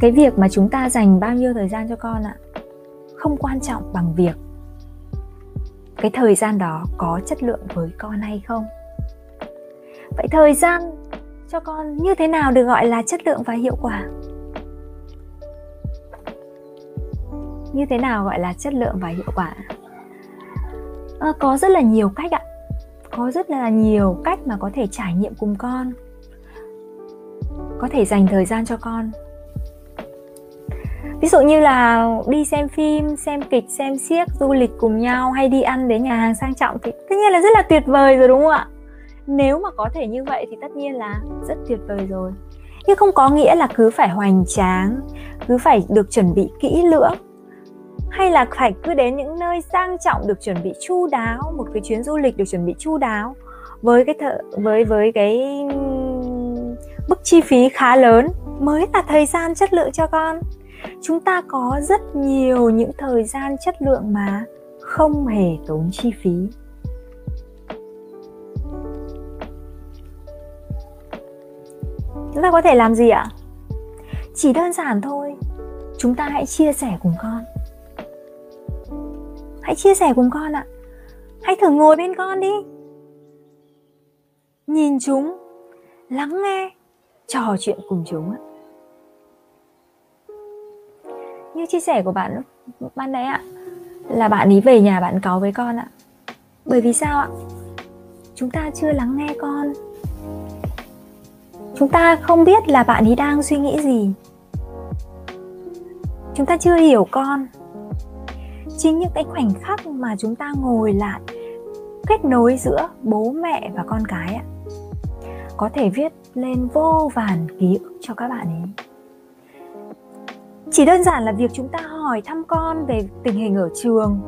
cái việc mà chúng ta dành bao nhiêu thời gian cho con ạ không quan trọng bằng việc cái thời gian đó có chất lượng với con hay không. Vậy thời gian cho con như thế nào được gọi là chất lượng và hiệu quả? Như thế nào gọi là chất lượng và hiệu quả? À, có rất là nhiều cách ạ. Có rất là nhiều cách mà có thể trải nghiệm cùng con. Có thể dành thời gian cho con ví dụ như là đi xem phim, xem kịch, xem xiếc du lịch cùng nhau hay đi ăn đến nhà hàng sang trọng thì tất nhiên là rất là tuyệt vời rồi, đúng không ạ? Nếu mà có thể như vậy thì tất nhiên là rất tuyệt vời rồi. Nhưng không có nghĩa là cứ phải hoành tráng, cứ phải được chuẩn bị kỹ lưỡng, hay là phải cứ đến những nơi sang trọng được chuẩn bị chu đáo, một cái chuyến du lịch được chuẩn bị chu đáo với cái thợ, với với cái mức chi phí khá lớn mới là thời gian chất lượng cho con chúng ta có rất nhiều những thời gian chất lượng mà, không hề tốn chi phí. Chúng ta có thể làm gì ạ? Chỉ đơn giản thôi. Chúng ta hãy chia sẻ cùng con. Hãy chia sẻ cùng con ạ. Hãy thử ngồi bên con đi. Nhìn chúng, lắng nghe, trò chuyện cùng chúng ạ. Như chia sẻ của bạn ban nãy ạ, là bạn ý về nhà bạn có với con ạ. Bởi vì sao ạ? Chúng ta chưa lắng nghe con. Chúng ta không biết là bạn ấy đang suy nghĩ gì. Chúng ta chưa hiểu con. Chính những cái khoảnh khắc mà chúng ta ngồi lại, kết nối giữa bố mẹ và con cái ạ, có thể viết lên vô vàn ký ức cho các bạn ấy chỉ đơn giản là việc chúng ta hỏi thăm con về tình hình ở trường.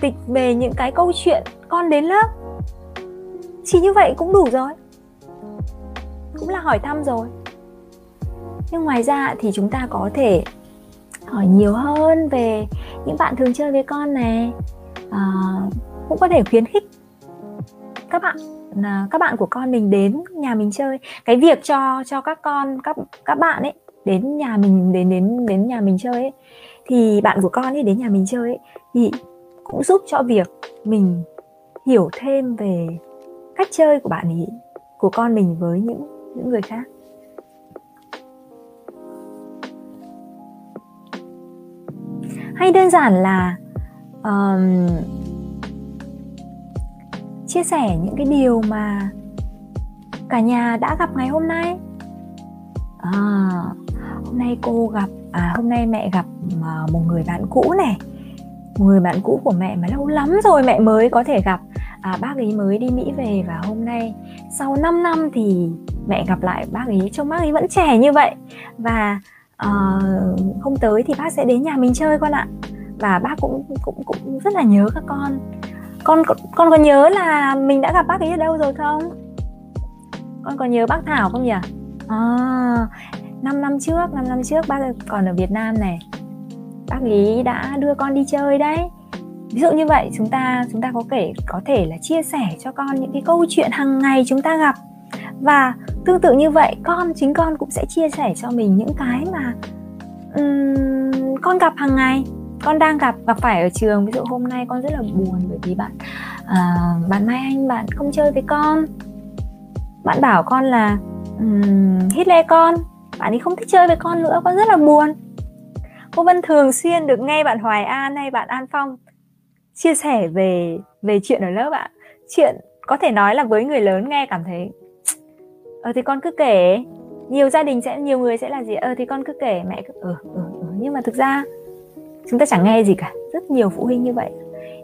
Về, về những cái câu chuyện con đến lớp. Chỉ như vậy cũng đủ rồi. Cũng là hỏi thăm rồi. Nhưng ngoài ra thì chúng ta có thể hỏi nhiều hơn về những bạn thường chơi với con này. À, cũng có thể khuyến khích các bạn là các bạn của con mình đến nhà mình chơi. Cái việc cho cho các con các các bạn ấy đến nhà mình đến đến đến nhà mình chơi ấy. Thì bạn của con ấy đến nhà mình chơi ấy thì cũng giúp cho việc mình hiểu thêm về cách chơi của bạn ấy của con mình với những những người khác. Hay đơn giản là um, chia sẻ những cái điều mà cả nhà đã gặp ngày hôm nay. À, hôm nay cô gặp à hôm nay mẹ gặp à, một người bạn cũ này. Một người bạn cũ của mẹ mà lâu lắm rồi mẹ mới có thể gặp. À, bác ấy mới đi Mỹ về và hôm nay sau 5 năm thì mẹ gặp lại bác ấy trông bác ấy vẫn trẻ như vậy. Và uh, hôm tới thì bác sẽ đến nhà mình chơi con ạ. Và bác cũng cũng cũng rất là nhớ các con. Con con có nhớ là mình đã gặp bác ấy ở đâu rồi không? Con có nhớ bác Thảo không nhỉ? À, 5 năm trước 5 năm trước bác còn ở Việt Nam này. Bác ý đã đưa con đi chơi đấy. Ví dụ như vậy chúng ta chúng ta có thể có thể là chia sẻ cho con những cái câu chuyện hàng ngày chúng ta gặp. Và tương tự như vậy con chính con cũng sẽ chia sẻ cho mình những cái mà um, con gặp hàng ngày con đang gặp gặp phải ở trường. Ví dụ hôm nay con rất là buồn bởi vì bạn uh, bạn mai anh bạn không chơi với con. Bạn bảo con là um, hít le con bạn ấy không thích chơi với con nữa con rất là buồn. Cô vân thường xuyên được nghe bạn hoài an hay bạn an phong chia sẻ về về chuyện ở lớp ạ. Chuyện có thể nói là với người lớn nghe cảm thấy ờ thì con cứ kể. Nhiều gia đình sẽ nhiều người sẽ là gì? Ờ thì con cứ kể. Mẹ cứ ờ ừ, ừ. nhưng mà thực ra chúng ta chẳng nghe gì cả. Rất nhiều phụ huynh như vậy.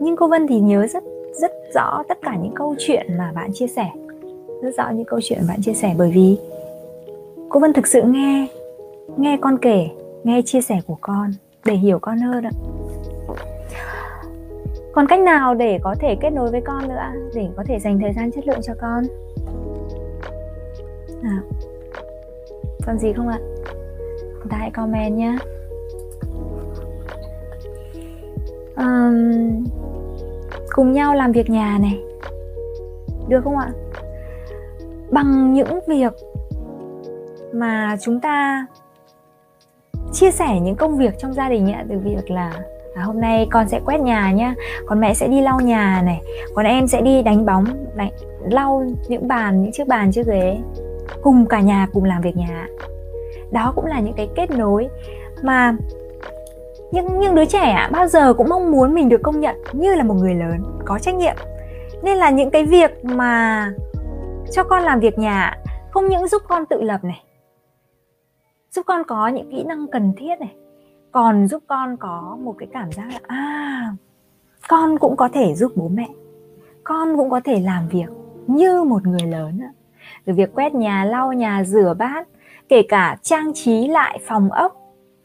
Nhưng cô Vân thì nhớ rất rất rõ tất cả những câu chuyện mà bạn chia sẻ. Rất rõ những câu chuyện bạn chia sẻ bởi vì cô Vân thực sự nghe nghe con kể nghe chia sẻ của con để hiểu con hơn ạ. Còn cách nào để có thể kết nối với con nữa để có thể dành thời gian chất lượng cho con. Nào còn gì không ạ? Chúng ta hãy comment nhé. Um, cùng nhau làm việc nhà này. Được không ạ? Bằng những việc mà chúng ta chia sẻ những công việc trong gia đình ạ. Từ việc là à, hôm nay con sẽ quét nhà nhá còn mẹ sẽ đi lau nhà này còn em sẽ đi đánh bóng đánh lau những bàn những chiếc bàn chiếc ghế cùng cả nhà cùng làm việc nhà đó cũng là những cái kết nối mà nhưng nhưng đứa trẻ ạ bao giờ cũng mong muốn mình được công nhận như là một người lớn có trách nhiệm. Nên là những cái việc mà cho con làm việc nhà không những giúp con tự lập này giúp con có những kỹ năng cần thiết này. Còn giúp con có một cái cảm giác là à con cũng có thể giúp bố mẹ. Con cũng có thể làm việc như một người lớn từ việc quét nhà lau nhà rửa bát kể cả trang trí lại phòng ốc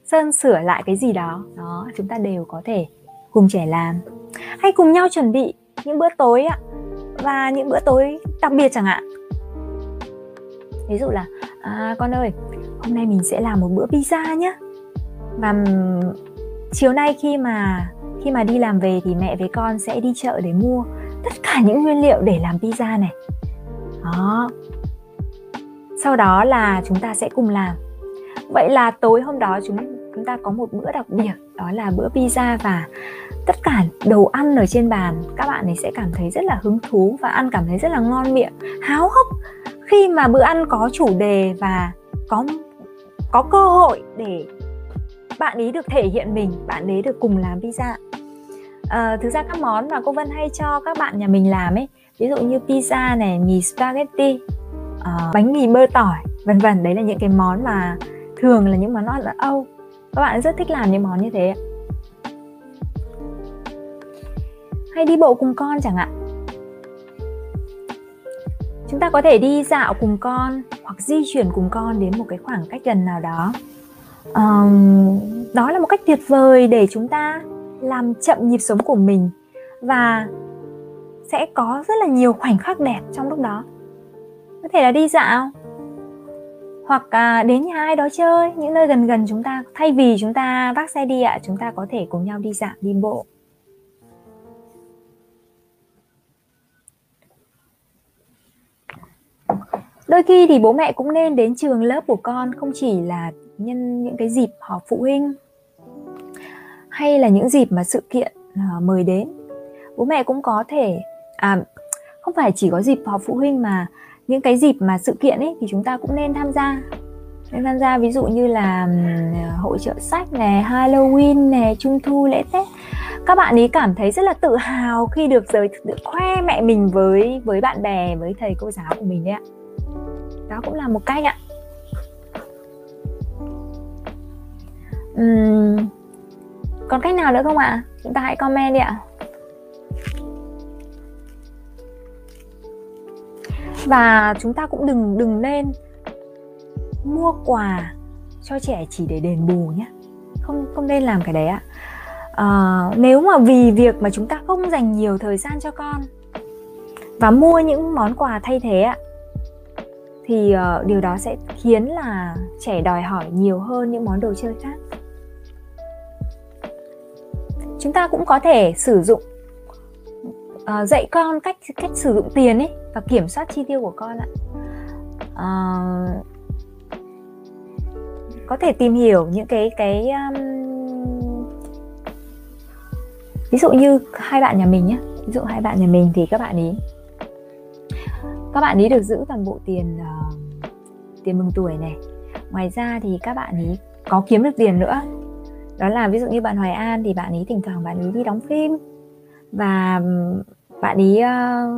sơn sửa lại cái gì đó đó chúng ta đều có thể cùng trẻ làm. Hay cùng nhau chuẩn bị những bữa tối ạ và những bữa tối đặc biệt chẳng hạn. Ví dụ là à, con ơi hôm nay mình sẽ làm một bữa pizza nhé và chiều nay khi mà khi mà đi làm về thì mẹ với con sẽ đi chợ để mua tất cả những nguyên liệu để làm pizza này. Đó. Sau đó là chúng ta sẽ cùng làm. Vậy là tối hôm đó chúng chúng ta có một bữa đặc biệt, đó là bữa pizza và tất cả đồ ăn ở trên bàn, các bạn ấy sẽ cảm thấy rất là hứng thú và ăn cảm thấy rất là ngon miệng, háo hức. Khi mà bữa ăn có chủ đề và có có cơ hội để bạn ấy được thể hiện mình bạn ấy được cùng làm pizza. À, thực ra các món mà cô vân hay cho các bạn nhà mình làm ấy ví dụ như pizza này mì spaghetti uh, bánh mì bơ tỏi vân vân đấy là những cái món mà thường là những món ăn ở âu. Các bạn rất thích làm những món như thế hay đi bộ cùng con chẳng hạn chúng ta có thể đi dạo cùng con hoặc di chuyển cùng con đến một cái khoảng cách gần nào đó. Um, đó là một cách tuyệt vời để chúng ta làm chậm nhịp sống của mình và sẽ có rất là nhiều khoảnh khắc đẹp trong lúc đó. Có thể là đi dạo hoặc à, đến nhà ai đó chơi những nơi gần gần chúng ta. Thay vì chúng ta vác xe đi ạ chúng ta có thể cùng nhau đi dạo đi bộ. Đôi khi thì bố mẹ cũng nên đến trường lớp của con, không chỉ là nhân những cái dịp họp phụ huynh, hay là những dịp mà sự kiện à, mời đến. Bố mẹ cũng có thể à không phải chỉ có dịp họp phụ huynh mà những cái dịp mà sự kiện ấy thì chúng ta cũng nên tham gia. Nên tham gia ví dụ như là hội trợ sách này, Halloween này, Trung thu, lễ Tết. Các bạn ấy cảm thấy rất là tự hào khi được giới được khoe mẹ mình với với bạn bè, với thầy cô giáo của mình đấy ạ đó cũng là một cách ạ. Uhm, còn cách nào nữa không ạ? Chúng ta hãy comment đi ạ. Và chúng ta cũng đừng đừng nên mua quà cho trẻ chỉ để đền bù nhé. Không không nên làm cái đấy ạ. À, nếu mà vì việc mà chúng ta không dành nhiều thời gian cho con và mua những món quà thay thế ạ thì uh, điều đó sẽ khiến là trẻ đòi hỏi nhiều hơn những món đồ chơi khác. Chúng ta cũng có thể sử dụng uh, dạy con cách cách sử dụng tiền ấy và kiểm soát chi tiêu của con ạ. Uh, có thể tìm hiểu những cái cái um, ví dụ như hai bạn nhà mình nhé ví dụ hai bạn nhà mình thì các bạn ý các bạn ý được giữ toàn bộ tiền uh, tiền mừng tuổi này. Ngoài ra thì các bạn ý có kiếm được tiền nữa. Đó là ví dụ như bạn Hoài An thì bạn ý thỉnh thoảng bạn ý đi đóng phim. Và bạn ý uh, ờ,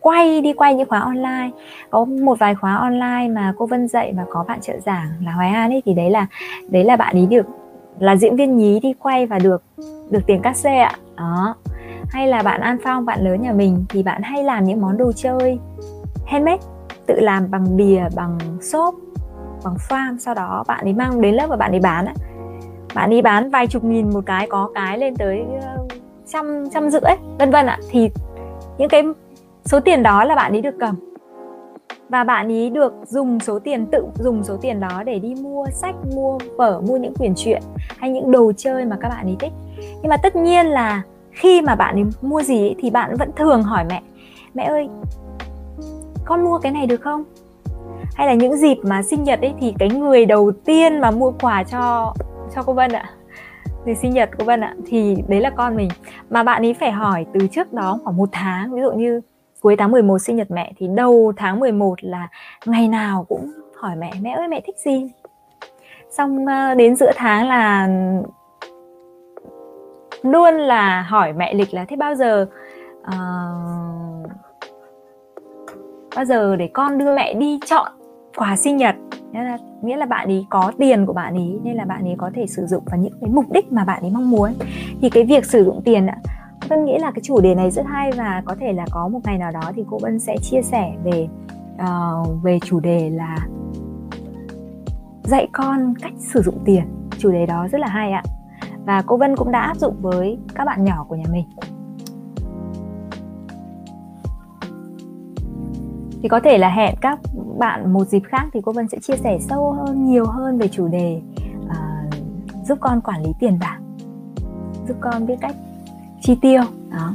quay đi quay những khóa online. Có một vài khóa online mà cô Vân dạy và có bạn trợ giảng là Hoài An ấy thì đấy là đấy là bạn ý được là diễn viên nhí đi quay và được được tiền cát xe ạ. Đó. Hay là bạn An Phong bạn lớn nhà mình thì bạn hay làm những món đồ chơi handmade tự làm bằng bìa bằng xốp bằng farm sau đó bạn ấy mang đến lớp và bạn ấy bán á, bạn ấy bán vài chục nghìn một cái có cái lên tới ờ, trăm trăm rưỡi vân vân ạ. Thì những cái số tiền đó là bạn ấy được cầm. Và bạn ấy được dùng số tiền tự dùng số tiền đó để đi mua sách mua vở mua những quyển truyện hay những đồ chơi mà các bạn ấy thích. Nhưng mà tất nhiên là khi mà bạn ấy mua gì ấy, thì bạn vẫn thường hỏi mẹ mẹ ơi con mua cái này được không? Hay là những dịp mà sinh nhật ấy thì cái người đầu tiên mà mua quà cho cho cô Vân ạ thì sinh nhật cô Vân ạ thì đấy là con mình. Mà bạn ấy phải hỏi từ trước đó khoảng một tháng ví dụ như cuối tháng 11 sinh nhật mẹ thì đầu tháng 11 là ngày nào cũng hỏi mẹ mẹ ơi mẹ thích gì? Xong ờ, đến giữa tháng là luôn là hỏi mẹ lịch là thế bao giờ? Uh, bao giờ để con đưa mẹ đi chọn quà sinh nhật? Nghĩa là nghĩa là bạn ấy có tiền của bạn ấy nên là bạn ấy có thể sử dụng vào những cái mục đích mà bạn ấy mong muốn. Thì cái việc sử dụng tiền ạ Vân nghĩ là cái chủ đề này rất hay và có thể là có một ngày nào đó thì cô Vân sẽ chia sẻ về uh, về chủ đề là dạy con cách sử dụng tiền. Chủ đề đó rất là hay ạ. Và cô Vân cũng đã áp dụng với các bạn nhỏ của nhà mình. Thì có thể là hẹn các bạn một dịp khác thì cô Vân sẽ chia sẻ sâu hơn nhiều hơn về chủ đề uh, giúp con quản lý tiền bạc. Giúp con biết cách chi tiêu đó.